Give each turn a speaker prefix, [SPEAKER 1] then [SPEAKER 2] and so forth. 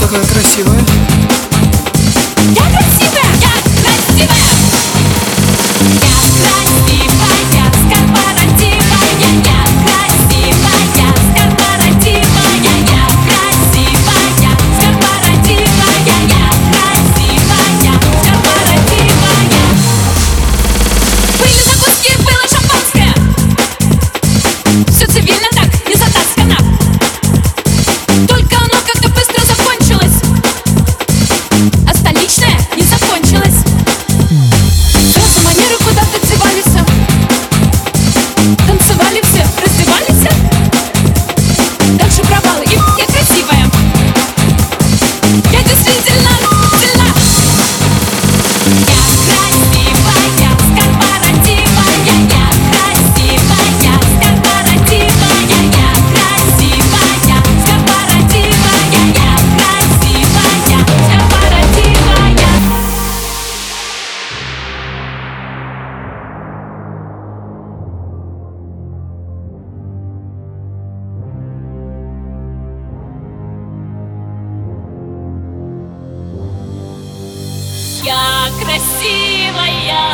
[SPEAKER 1] такая красивая.
[SPEAKER 2] Я красивая, я красивая. Я красивая, с корпоративая. Я красивая, с корпоративая. Я красивая, с корпоративая. Я красивая, с корпоративая. Были закуски, было шампанское. Все цивильно, She красивая.